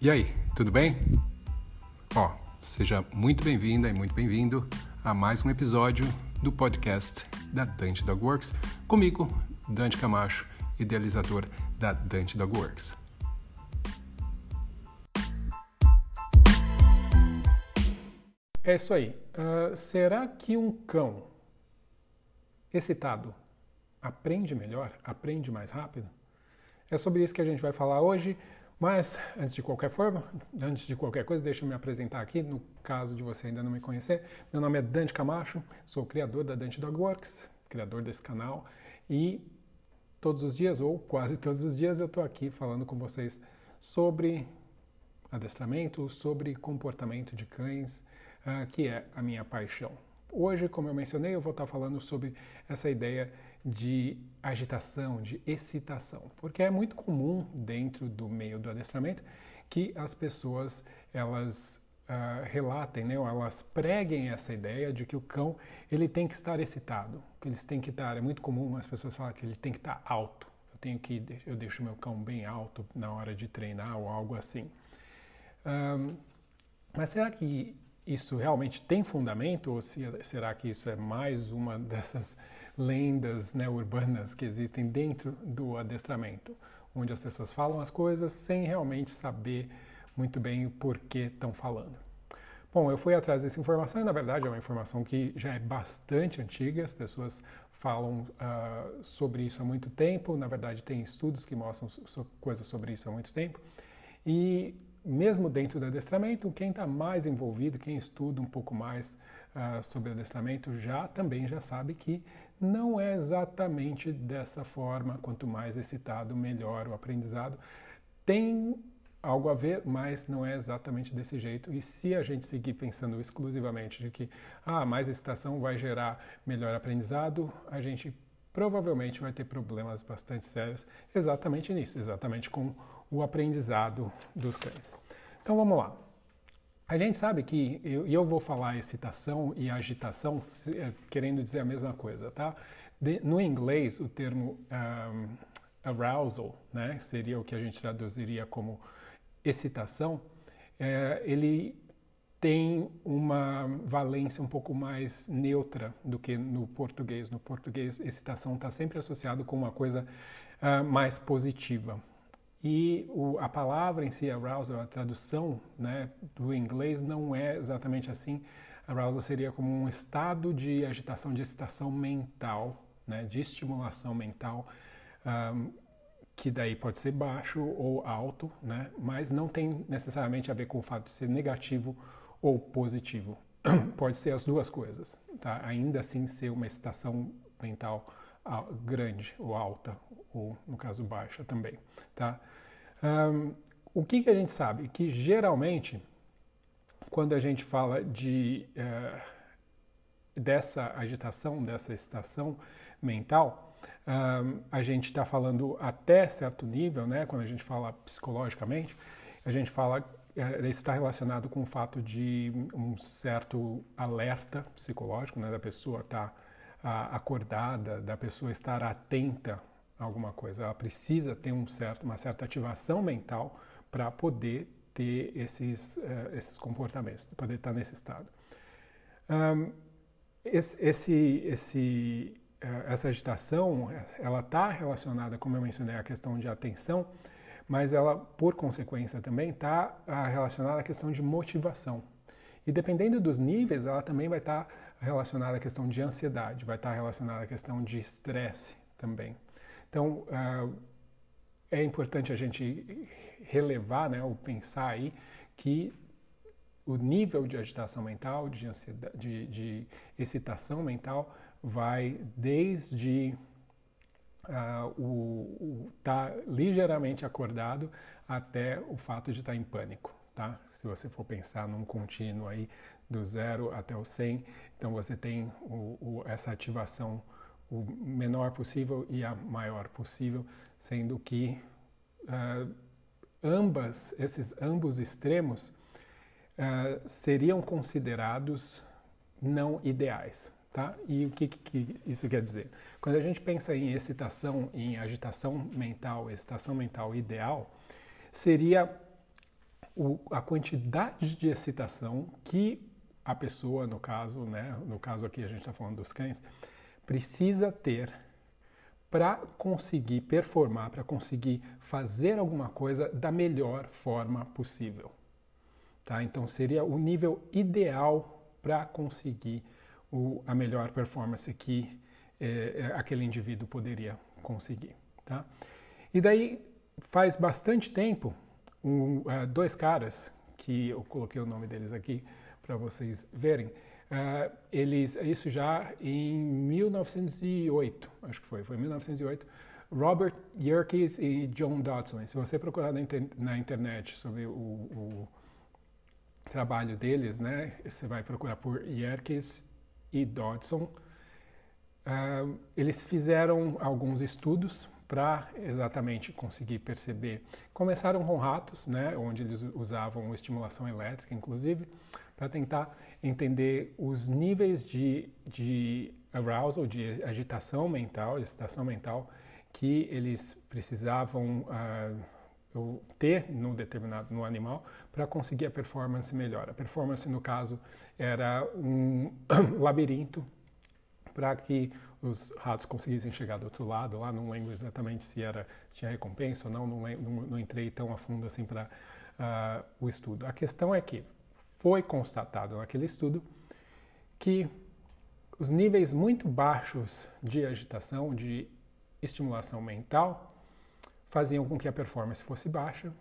E aí, tudo bem? Ó, seja muito bem-vinda e muito bem-vindo a mais um episódio do podcast da Dante Dog Works, comigo, Dante Camacho, idealizador da Dante Dog Works. É isso aí. Uh, será que um cão excitado aprende melhor, aprende mais rápido? É sobre isso que a gente vai falar hoje. Mas, antes de qualquer forma, antes de qualquer coisa, deixa eu me apresentar aqui, no caso de você ainda não me conhecer. Meu nome é Dante Camacho, sou criador da Dante Dog Works, criador desse canal, e todos os dias, ou quase todos os dias, eu estou aqui falando com vocês sobre adestramento, sobre comportamento de cães, uh, que é a minha paixão. Hoje, como eu mencionei, eu vou estar falando sobre essa ideia de agitação, de excitação, porque é muito comum dentro do meio do adestramento que as pessoas elas uh, relatem, né, ou elas preguem essa ideia de que o cão ele tem que estar excitado, que eles têm que estar. É muito comum as pessoas falarem que ele tem que estar alto. Eu tenho que eu deixo meu cão bem alto na hora de treinar ou algo assim. Um, mas será que isso realmente tem fundamento ou se, será que isso é mais uma dessas lendas né, urbanas que existem dentro do adestramento, onde as pessoas falam as coisas sem realmente saber muito bem o porquê estão falando. Bom, eu fui atrás dessa informação e, na verdade, é uma informação que já é bastante antiga, as pessoas falam uh, sobre isso há muito tempo, na verdade, tem estudos que mostram so coisas sobre isso há muito tempo. E, mesmo dentro do adestramento, quem está mais envolvido, quem estuda um pouco mais uh, sobre adestramento, já também já sabe que não é exatamente dessa forma. Quanto mais excitado, melhor o aprendizado. Tem algo a ver, mas não é exatamente desse jeito. E se a gente seguir pensando exclusivamente de que ah, mais excitação vai gerar melhor aprendizado, a gente provavelmente vai ter problemas bastante sérios exatamente nisso, exatamente com o aprendizado dos cães. Então vamos lá. A gente sabe que, e eu, eu, vou falar excitação e agitação é, querendo dizer a mesma coisa, tá? De, no inglês, o termo um, arousal, né, seria o que a gente traduziria como excitação, é, ele tem uma valência um pouco mais neutra do que no português. No português, excitação está sempre associado com uma coisa uh, mais positiva. E o, a palavra em si, arousal, a tradução né, do inglês não é exatamente assim. Arousal seria como um estado de agitação, de excitação mental, né, de estimulação mental, um, que daí pode ser baixo ou alto, né, mas não tem necessariamente a ver com o fato de ser negativo ou positivo. pode ser as duas coisas, tá? ainda assim ser uma excitação mental grande ou alta, ou no caso baixa também. Tá? Um, o que, que a gente sabe? Que geralmente, quando a gente fala de, uh, dessa agitação, dessa excitação mental, um, a gente está falando até certo nível, né? quando a gente fala psicologicamente, a gente fala uh, está relacionado com o fato de um certo alerta psicológico, né? da pessoa estar tá, acordada, da pessoa estar atenta alguma coisa. Ela precisa ter um certo, uma certa ativação mental para poder ter esses, uh, esses comportamentos, poder estar nesse estado. Esse, esse, esse, uh, essa agitação, ela está relacionada, como eu mencionei, à questão de atenção, mas ela, por consequência, também está uh, relacionada à questão de motivação. E dependendo dos níveis, ela também vai estar tá relacionada à questão de ansiedade, vai estar relacionada à questão de estresse também. Então, uh, é importante a gente relevar, né, ou pensar aí, que o nível de agitação mental, de, de, de excitação mental, vai desde uh, o estar tá ligeiramente acordado até o fato de estar tá em pânico. Tá? Se você for pensar num contínuo aí do zero até o 100, então você tem o, o, essa ativação o menor possível e a maior possível, sendo que uh, ambas, esses ambos extremos uh, seriam considerados não ideais. Tá? E o que, que, isso quer dizer? Quando a gente pensa em excitação, em agitação mental, excitação mental ideal, seria o, a quantidade de excitação que a pessoa, no caso, né, no caso aqui a gente está falando dos cães, precisa ter para conseguir performar, para conseguir fazer alguma coisa da melhor forma possível. Tá? Então seria o nível ideal para conseguir o, a melhor performance que é, aquele indivíduo poderia conseguir. Tá? E daí faz bastante tempo, um, uh, dois caras, que eu coloquei o nome deles aqui para vocês verem, Uh, eles, isso já em 1908, acho que foi, foi 1908, Robert Yerkes e John Dodson. Se você procurar na, inter, na internet sobre o, o, trabalho deles, né, você vai procurar por Yerkes e Dodson. Uh, eles fizeram alguns estudos para exatamente conseguir perceber. Começaram com ratos, né, onde eles usavam estimulação elétrica, inclusive, para tentar entender os níveis de, de arousal, de agitação mental, excitação mental, que eles precisavam uh, ter no determinado no animal para conseguir a performance melhor. A performance, no caso, era um labirinto para que os ratos conseguissem chegar do outro lado. Lá não lembro exatamente se era se tinha recompensa ou não, não, não, não entrei tão a fundo assim para uh, ah, o estudo. A questão é que foi constatado naquele estudo que os níveis muito baixos de agitação, de estimulação mental, faziam com que a performance fosse baixa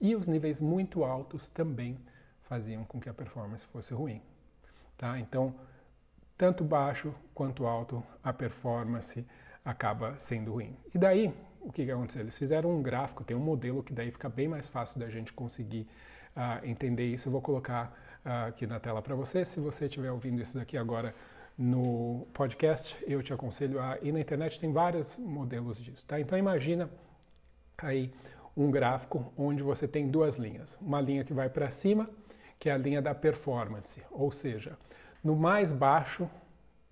e os níveis muito altos também faziam com que a performance fosse ruim. Tá? Então, tanto baixo quanto alto, a performance acaba sendo ruim. E daí, o que, que aconteceu? Eles fizeram um gráfico, tem um modelo que daí fica bem mais fácil da gente conseguir uh, entender isso. Eu vou colocar uh, aqui na tela para você. Se você estiver ouvindo isso daqui agora no podcast, eu te aconselho a ir na internet, tem vários modelos disso. Tá? Então imagina aí um gráfico onde você tem duas linhas. Uma linha que vai para cima, que é a linha da performance, ou seja, no mais baixo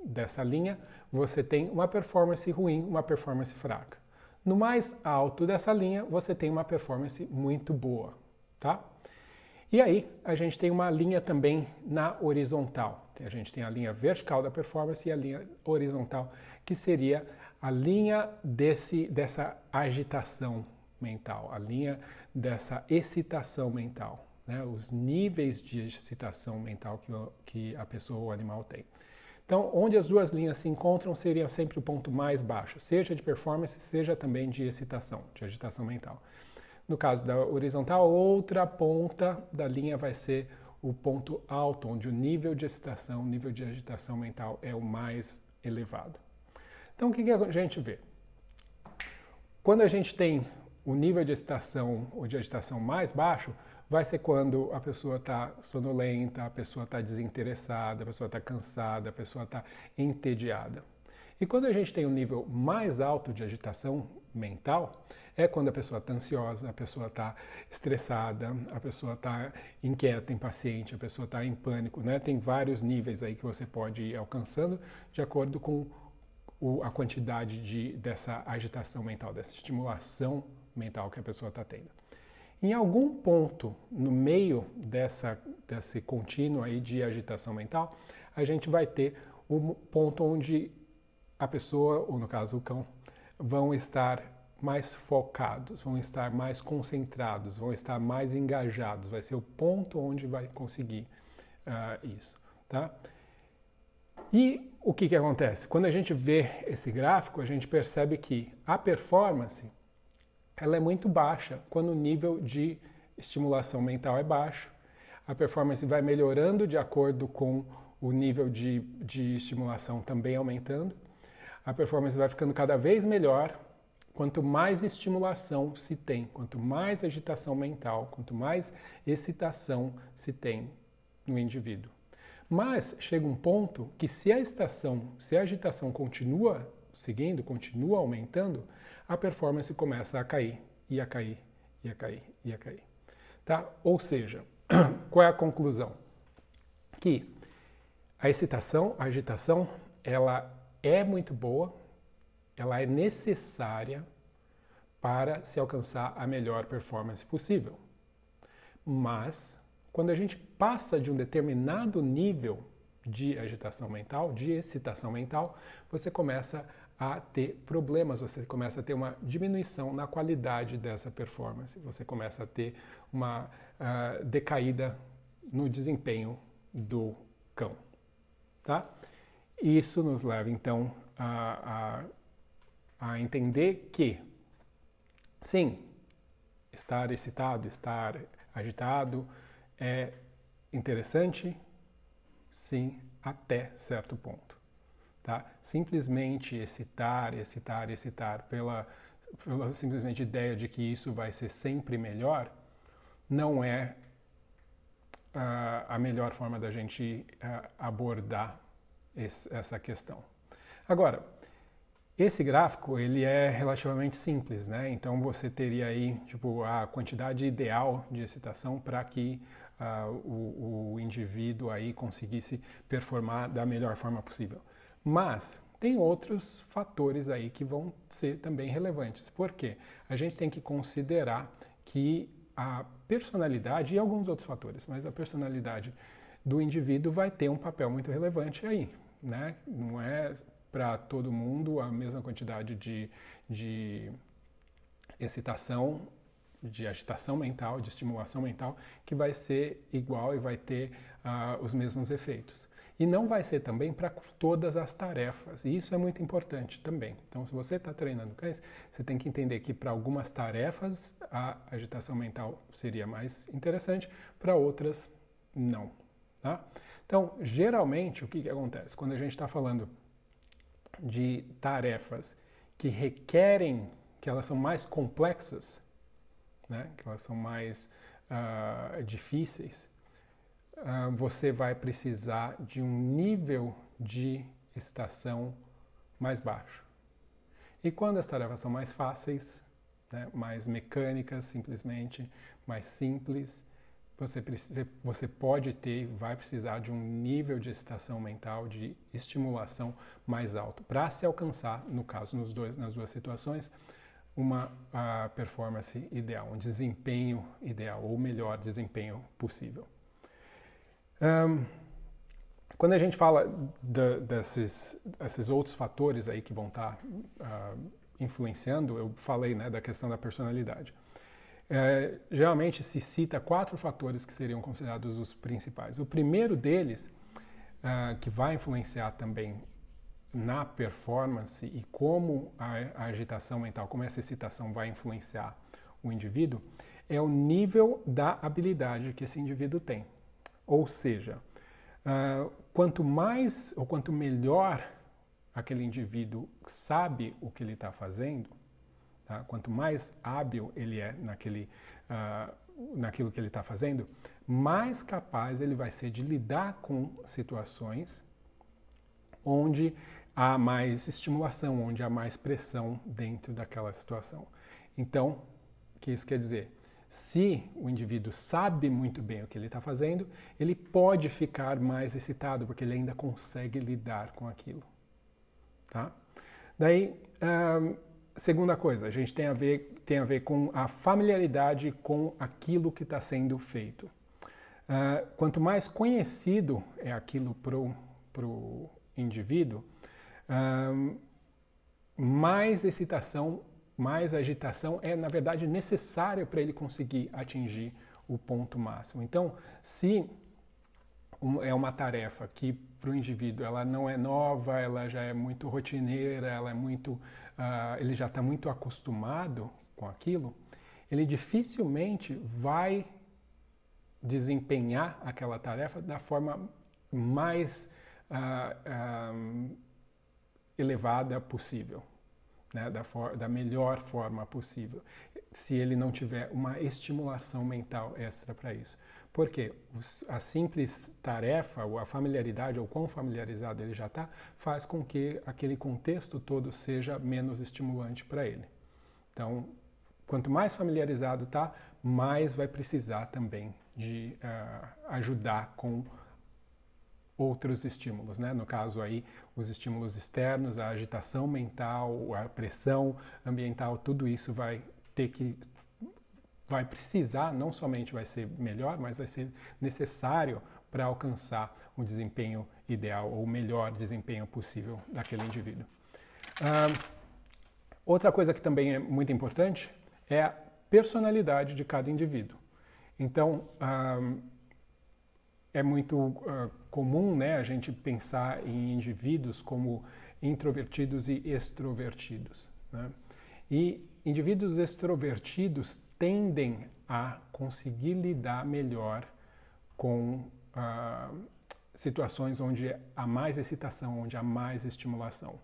dessa linha, você tem uma performance ruim, uma performance fraca. No mais alto dessa linha, você tem uma performance muito boa, tá? E aí, a gente tem uma linha também na horizontal. A gente tem a linha vertical da performance e a linha horizontal, que seria a linha desse, dessa agitação mental, a linha dessa excitação mental, né? os níveis de excitação mental que, que a pessoa ou o animal tem. Então, onde as duas linhas se encontram seria sempre o ponto mais baixo, seja de performance, seja também de excitação, de agitação mental. No caso da horizontal, outra ponta da linha vai ser o ponto alto, onde o nível de excitação, o nível de agitação mental é o mais elevado. Então, o que, que a gente vê? Quando a gente tem o nível de excitação ou de agitação mais baixo, vai ser quando a pessoa está sonolenta, a pessoa está desinteressada, a pessoa está cansada, a pessoa está entediada. E quando a gente tem um nível mais alto de agitação mental, é quando a pessoa está ansiosa, a pessoa está estressada, a pessoa está inquieta, impaciente, a pessoa está em pânico. Né? Tem vários níveis aí que você pode ir alcançando de acordo com o, a quantidade de, dessa agitação mental, dessa estimulação mental que a pessoa está tendo. Em algum ponto no meio dessa, desse contínuo aí de agitação mental, a gente vai ter o ponto onde a pessoa, ou no caso o cão, vão estar mais focados, vão estar mais concentrados, vão estar mais engajados. Vai ser o ponto onde vai conseguir uh, isso, tá? E o que, que acontece? Quando a gente vê esse gráfico, a gente percebe que a performance ela é muito baixa quando o nível de estimulação mental é baixo. A performance vai melhorando de acordo com o nível de, de estimulação também aumentando. A performance vai ficando cada vez melhor quanto mais estimulação se tem, quanto mais agitação mental, quanto mais excitação se tem no indivíduo. Mas chega um ponto que se a excitação, se a agitação continua seguindo, continua aumentando, a performance começa a cair, e a cair, e a cair, e a cair. Tá? Ou seja, qual é a conclusão? Que a excitação, a agitação, ela é muito boa, ela é necessária para se alcançar a melhor performance possível. Mas, quando a gente passa de um determinado nível de agitação mental, de excitação mental, você começa a ter problemas, você começa a ter uma diminuição na qualidade dessa performance, você começa a ter uma uh, decaída no desempenho do cão. Tá? Isso nos leva então a, a, a entender que, sim, estar excitado, estar agitado é interessante, sim, até certo ponto. Tá? Simplesmente excitar, excitar, excitar pela, pela simplesmente ideia de que isso vai ser sempre melhor, não é uh, a melhor forma da gente uh, abordar esse, essa questão. Agora, esse gráfico ele é relativamente simples, né? Então você teria aí tipo a quantidade ideal de excitação para que uh, o, o indivíduo aí conseguisse performar da melhor forma possível. Mas tem outros fatores aí que vão ser também relevantes. Por quê? A gente tem que considerar que a personalidade e alguns outros fatores, mas a personalidade do indivíduo vai ter um papel muito relevante aí, né? Não é para todo mundo a mesma quantidade de, de excitação, de agitação mental, de estimulação mental, que vai ser igual e vai ter uh, os mesmos efeitos. E não vai ser também para todas as tarefas. E isso é muito importante também. Então, se você está treinando cães, você tem que entender que para algumas tarefas a agitação mental seria mais interessante, para outras não. Tá? Então, geralmente, o que, que acontece? Quando a gente está falando de tarefas que requerem, que elas são mais complexas, né? que elas são mais uh, difíceis, uh, você vai precisar de um nível de estação mais baixo. E quando as tarefas são mais fáceis, né, mais mecânicas, simplesmente, mais simples, você, precisa, você pode ter, vai precisar de um nível de excitação mental, de estimulação mais alto, para se alcançar, no caso, nos dois, nas duas situações, uma performance ideal, um desempenho ideal, ou melhor desempenho possível. Um, quando a gente fala de, desses, desses outros fatores aí que vão estar tá, uh, influenciando, eu falei né, da questão da personalidade. É, geralmente se cita quatro fatores que seriam considerados os principais. O primeiro deles, uh, que vai influenciar também na performance e como a, a, agitação mental, como essa excitação vai influenciar o indivíduo, é o nível da habilidade que esse indivíduo tem. Ou seja, uh, quanto mais ou quanto melhor aquele indivíduo sabe o que ele está fazendo, Tá? Quanto mais hábil ele é naquele, uh, naquilo que ele está fazendo, mais capaz ele vai ser de lidar com situações onde há mais estimulação, onde há mais pressão dentro daquela situação. Então, o que isso quer dizer? Se o indivíduo sabe muito bem o que ele está fazendo, ele pode ficar mais excitado, porque ele ainda consegue lidar com aquilo. Tá? Daí, um, segunda coisa, a gente tem a ver, tem a ver com a familiaridade com aquilo que está sendo feito. Uh, quanto mais conhecido é aquilo para o indivíduo, uh, mais excitação, mais agitação é, na verdade, necessária para ele conseguir atingir o ponto máximo. Então, se é uma tarefa que para o indivíduo ela não é nova, ela já é muito rotineira, ela é muito, uh, ele já está muito acostumado com aquilo, ele dificilmente vai desempenhar aquela tarefa da forma mais uh, elevada possível, né? da, da melhor forma possível, se ele não tiver uma estimulação mental extra para isso. Porque a simples tarefa, ou a familiaridade, ou quão familiarizado ele já está, faz com que aquele contexto todo seja menos estimulante para ele. Então, quanto mais familiarizado está, mais vai precisar também de uh, ajudar com outros estímulos, né? No caso aí, os estímulos externos, a agitação mental, a pressão ambiental, tudo isso vai ter que vai precisar, não somente vai ser melhor, mas vai ser necessário para alcançar o desempenho ideal ou o melhor desempenho possível daquele indivíduo. outra coisa que também é muito importante é a personalidade de cada indivíduo. Então, é muito uh, comum né, a gente pensar em indivíduos como introvertidos e extrovertidos. Né? E indivíduos extrovertidos tendem a conseguir lidar melhor com uh, situações onde há mais excitação, onde há mais estimulação.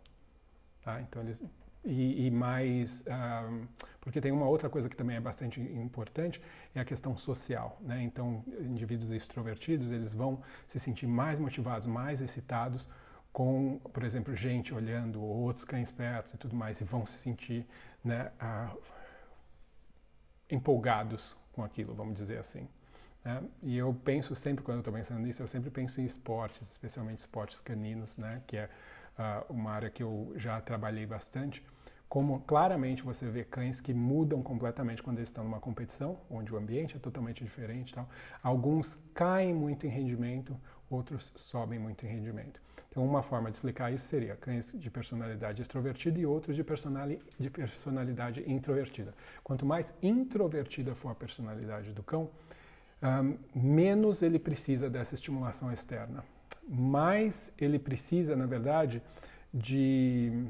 Tá? Então, eles e, e mais uh, porque tem uma outra coisa que também é bastante importante é a questão social né então indivíduos extrovertidos eles vão se sentir mais motivados mais excitados com por exemplo gente olhando outros cães perto e tudo mais e vão se sentir né, empolgados com aquilo vamos dizer assim né? e eu penso sempre quando estou pensando nisso eu sempre penso em esportes especialmente esportes caninos né que é uh, uma área que eu já trabalhei bastante, como claramente você vê cães que mudam completamente quando eles estão numa competição, onde o ambiente é totalmente diferente. Tal. Alguns caem muito em rendimento, outros sobem muito em rendimento. Então, uma forma de explicar isso seria cães de personalidade extrovertida e outros de, personali de personalidade introvertida. Quanto mais introvertida for a personalidade do cão, um, menos ele precisa dessa estimulação externa mais ele precisa, na verdade, de,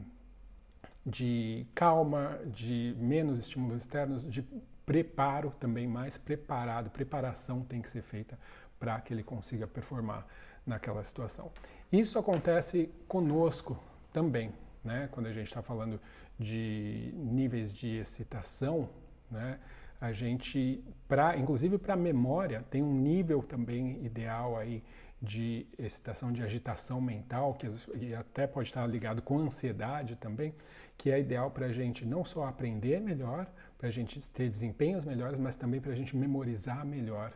de calma, de menos estímulos externos, de preparo também, mais preparado, preparação tem que ser feita para que ele consiga performar naquela situação. Isso acontece conosco também, né? quando a gente está falando de níveis de excitação, né? a gente, pra, inclusive para a memória, tem um nível também ideal aí de excitação, de agitação mental, que e até pode estar ligado com ansiedade também, que é ideal para a gente não só aprender melhor, para a gente ter desempenhos melhores, mas também para a gente memorizar melhor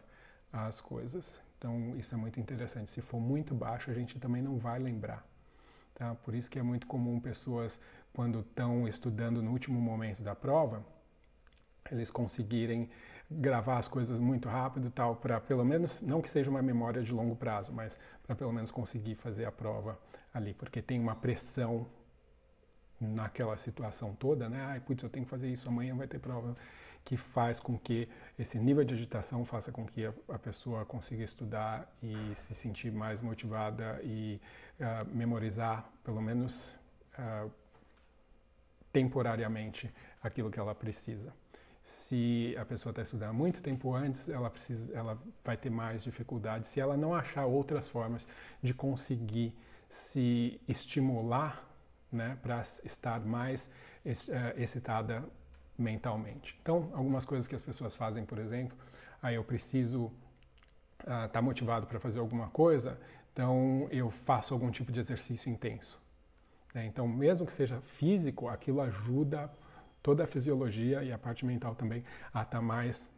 as coisas. Então isso é muito interessante. Se for muito baixo, a gente também não vai lembrar. Tá? Por isso que é muito comum pessoas, quando estão estudando no último momento da prova, eles conseguirem gravar as coisas muito rápido tal, para pelo menos, não que seja uma memória de longo prazo, mas para pelo menos conseguir fazer a prova ali, porque tem uma pressão naquela situação toda, né? Ai, putz, eu tenho que fazer isso, amanhã vai ter prova, que faz com que esse nível de agitação faça com que a, a pessoa consiga estudar e se sentir mais motivada e uh, memorizar, pelo menos uh, temporariamente, aquilo que ela precisa. Se a pessoa está estudando muito tempo antes, ela, precisa, ela vai ter mais dificuldade se ela não achar outras formas de conseguir se estimular né, para estar mais uh, excitada mentalmente. Então, algumas coisas que as pessoas fazem, por exemplo, aí eu preciso estar uh, tá motivado para fazer alguma coisa, então eu faço algum tipo de exercício intenso. Né? Então, mesmo que seja físico, aquilo ajuda toda a fisiologia e a parte mental também a estar tá mais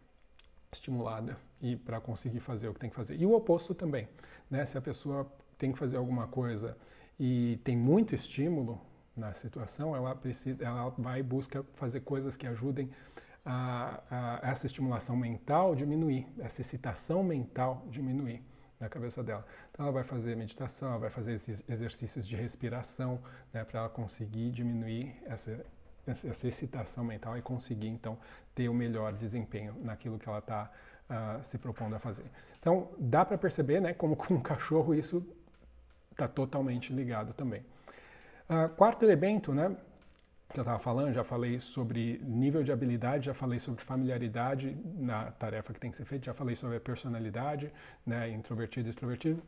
estimulada e para conseguir fazer o que tem que fazer. E o oposto também, né? Se a pessoa tem que fazer alguma coisa e tem muito estímulo na situação, ela precisa, ela vai busca fazer coisas que ajudem a, a, essa estimulação mental diminuir, essa excitação mental diminuir na cabeça dela. Então ela vai fazer meditação, ela vai fazer esses exercícios de respiração, né, para ela conseguir diminuir essa essa excitação mental e conseguir então ter o melhor desempenho naquilo que ela está uh, ah, se propondo a fazer. Então dá para perceber, né, como com um cachorro isso está totalmente ligado também. Uh, quarto elemento, né, que eu estava falando, já falei sobre nível de habilidade, já falei sobre familiaridade na tarefa que tem que ser feita, já falei sobre a personalidade, né, introvertido, extrovertido,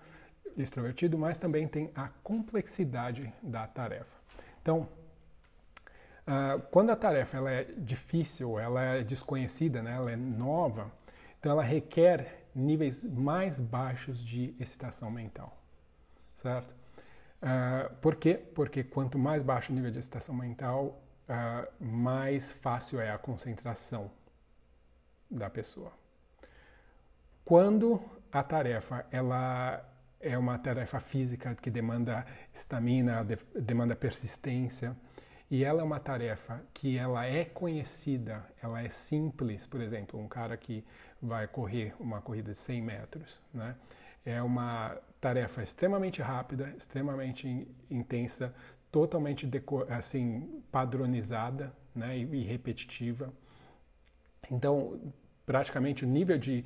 extrovertido, mas também tem a complexidade da tarefa. Então, Uh, quando a tarefa ela é difícil, ela é desconhecida, né, ela é nova, então ela requer níveis mais baixos de excitação mental, certo? Uh, por quê? Porque quanto mais baixo o nível de excitação mental, uh, mais fácil é a concentração da pessoa. Quando a tarefa ela é uma tarefa física que demanda estamina, de, demanda persistência, e ela é uma tarefa que ela é conhecida, ela é simples, por exemplo, um cara que vai correr uma corrida de 100 metros, né? É uma tarefa extremamente rápida, extremamente intensa, totalmente assim padronizada, né, e repetitiva. Então, praticamente o nível de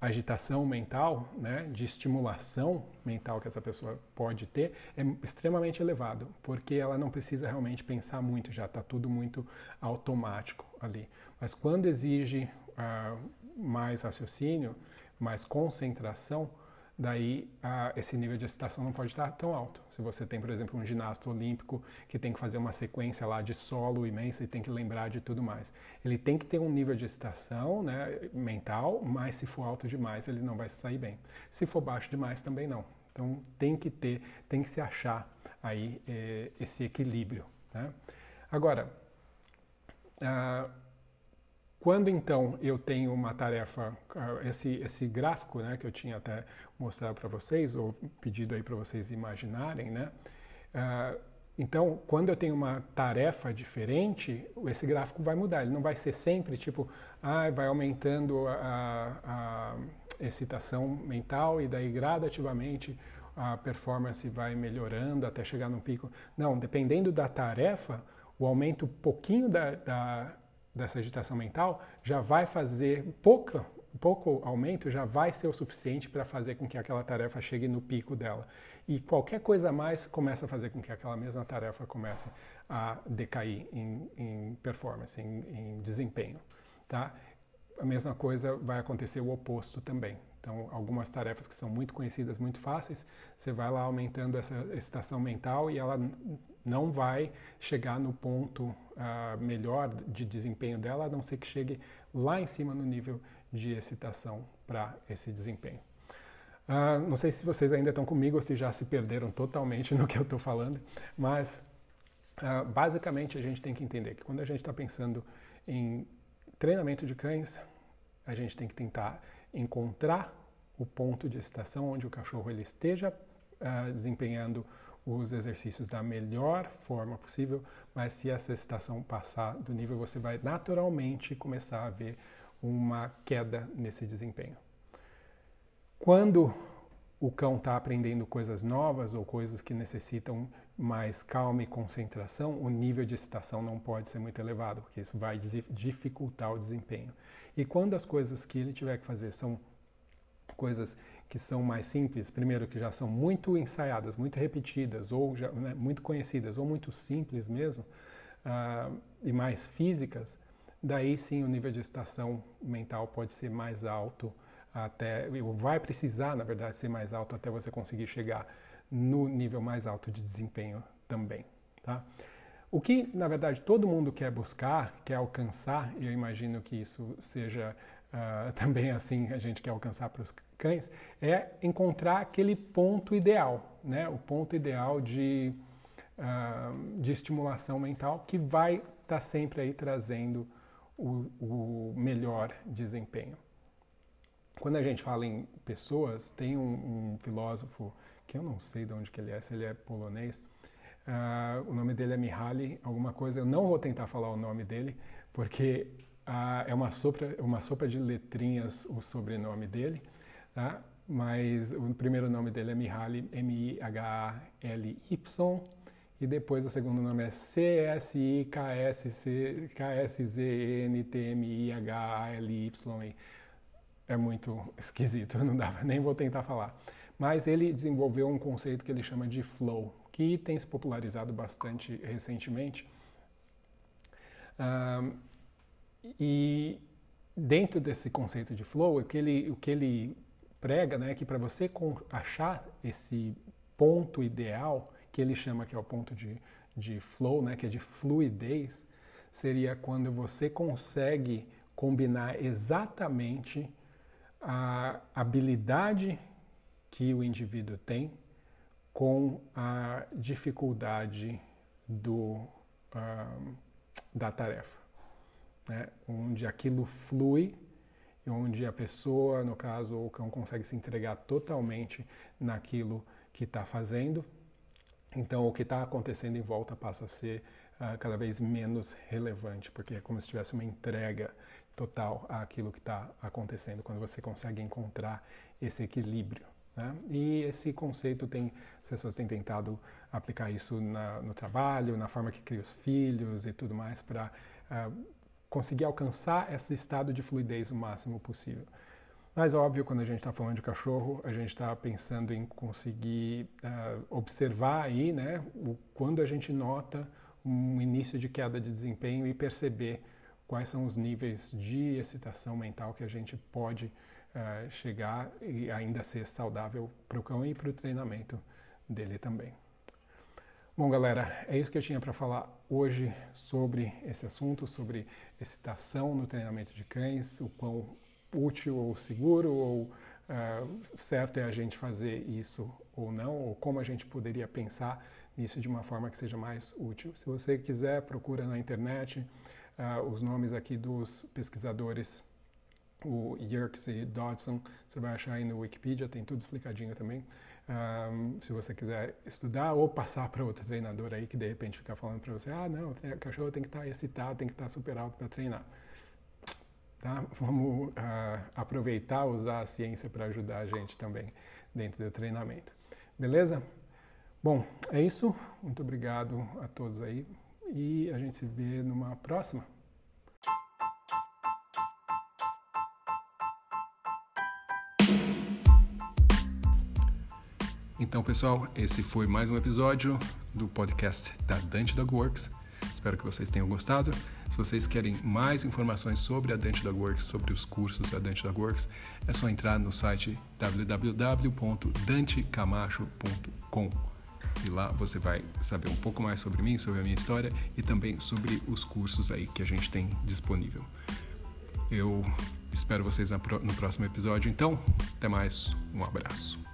agitação mental, né, de estimulação mental que essa pessoa pode ter é extremamente elevado, porque ela não precisa realmente pensar muito, já está tudo muito automático ali. Mas quando exige uh, mais raciocínio, mais concentração, daí esse nível de excitação não pode estar tão alto. Se você tem, por exemplo, um ginasta olímpico que tem que fazer uma sequência lá de solo imensa e tem que lembrar de tudo mais. Ele tem que ter um nível de excitação né, mental, mas se for alto demais, ele não vai sair bem. Se for baixo demais, também não. Então tem que ter, tem que se achar aí eh, esse equilíbrio. Né? Agora, ah, quando então eu tenho uma tarefa, ah, esse, esse gráfico né, que eu tinha até mostrado para vocês, ou pedido aí para vocês imaginarem, né? Uh, então, quando eu tenho uma tarefa diferente, esse gráfico vai mudar. Ele não vai ser sempre tipo, ah, vai aumentando a, a excitação mental e daí gradativamente a performance vai melhorando até chegar no pico. Não, dependendo da tarefa, o aumento pouquinho da, da dessa agitação mental já vai fazer pouca, pouco aumento já vai ser o suficiente para fazer com que aquela tarefa chegue no pico dela. E qualquer coisa a mais começa a fazer com que aquela mesma tarefa comece a decair em, em performance, em, em desempenho. Tá? A mesma coisa vai acontecer o oposto também. Então, algumas tarefas que são muito conhecidas, muito fáceis, você vai lá aumentando essa excitação mental e ela não vai chegar no ponto uh, melhor de desempenho dela, a não ser que chegue lá em cima no nível de excitação para esse desempenho. Uh, não sei se vocês ainda estão comigo ou se já se perderam totalmente no que eu estou falando, mas uh, basicamente a gente tem que entender que quando a gente está pensando em treinamento de cães, a gente tem que tentar encontrar o ponto de excitação onde o cachorro ele esteja desempenhando os exercícios da melhor forma possível, mas se essa excitação passar do nível, você vai naturalmente começar a ver uma queda nesse desempenho. Quando o cão está aprendendo coisas novas ou coisas que necessitam mais calma e concentração, o nível de excitação não pode ser muito elevado, porque isso vai dificultar o desempenho. E quando as coisas que ele tiver que fazer são coisas que são mais simples, primeiro que já são muito ensaiadas, muito repetidas, ou já, né, muito conhecidas, ou muito simples mesmo, uh, e mais físicas, daí sim o nível de excitação mental pode ser mais alto, até vai precisar, na verdade, ser mais alto até você conseguir chegar no nível mais alto de desempenho também. Tá? O que, na verdade, todo mundo quer buscar, quer alcançar, e eu imagino que isso seja uh, também assim a gente quer alcançar para os cães, é encontrar aquele ponto ideal, né? o ponto ideal de, uh, de estimulação mental que vai estar tá sempre aí trazendo o, o, melhor desempenho. Quando a gente fala em pessoas, tem um, um, filósofo que eu não sei de onde que ele é, se ele é polonês, uh, o nome dele é Mihaly, alguma coisa, eu não vou tentar falar o nome dele, porque ah, é uma sopa, uma sopa de letrinhas o sobrenome dele, tá? mas o primeiro nome dele é Mihaly, M-I-H-A-L-Y, e depois o segundo nome é C-S-I-K-S-Z-N-T-M-I-H-A-L-Y. É muito esquisito, não dá, nem vou tentar falar. Mas ele desenvolveu um conceito que ele chama de flow, que tem se popularizado bastante recentemente. Um, e dentro desse conceito de flow, o que ele, o que ele prega né, é que para você achar esse ponto ideal, que ele chama que é o ponto de, de flow, né, que é de fluidez, seria quando você consegue combinar exatamente a habilidade que o indivíduo tem com a dificuldade do, uh, da tarefa né, onde aquilo flui e onde a pessoa, no caso o cão, consegue se entregar totalmente naquilo que está fazendo. Então, o que está acontecendo em volta passa a ser uh, cada vez menos relevante, porque é como se tivesse uma entrega total àquilo que está acontecendo, quando você consegue encontrar esse equilíbrio. Né? E esse conceito tem, as pessoas têm tentado aplicar isso na, no trabalho, na forma que cria os filhos e tudo mais, para uh, conseguir alcançar esse estado de fluidez o máximo possível. Mas, óbvio, quando a gente está falando de cachorro, a gente está pensando em conseguir uh, observar aí, né, o, quando a gente nota um início de queda de desempenho e perceber quais são os níveis de excitação mental que a gente pode uh, chegar e ainda ser saudável para o cão e para o treinamento dele também. Bom, galera, é isso que eu tinha para falar hoje sobre esse assunto, sobre excitação no treinamento de cães, o quão útil ou seguro ou uh, certo é a gente fazer isso ou não, ou como a gente poderia pensar nisso de uma forma que seja mais útil. Se você quiser, procura na internet uh, os nomes aqui dos pesquisadores, o Yerkes e Dodson, você vai achar aí no Wikipedia, tem tudo explicadinho também. Um, se você quiser estudar ou passar para outro treinador aí que de repente ficar falando para você, ah, não, o cachorro tem que estar tá excitado, tem que estar tá super alto para treinar. Tá? Vamos uh, aproveitar, usar a ciência para ajudar a gente também dentro do treinamento. Beleza? Bom, é isso. Muito obrigado a todos aí e a gente se vê numa próxima. Então, pessoal, esse foi mais um episódio do podcast da Dante Dog Works. Espero que vocês tenham gostado. Se vocês querem mais informações sobre a Dante Dog Works, sobre os cursos da Dante Dog Works, é só entrar no site www.dantecamacho.com e lá você vai saber um pouco mais sobre mim, sobre a minha história e também sobre os cursos aí que a gente tem disponível. Eu espero vocês no próximo episódio, então, até mais, um abraço.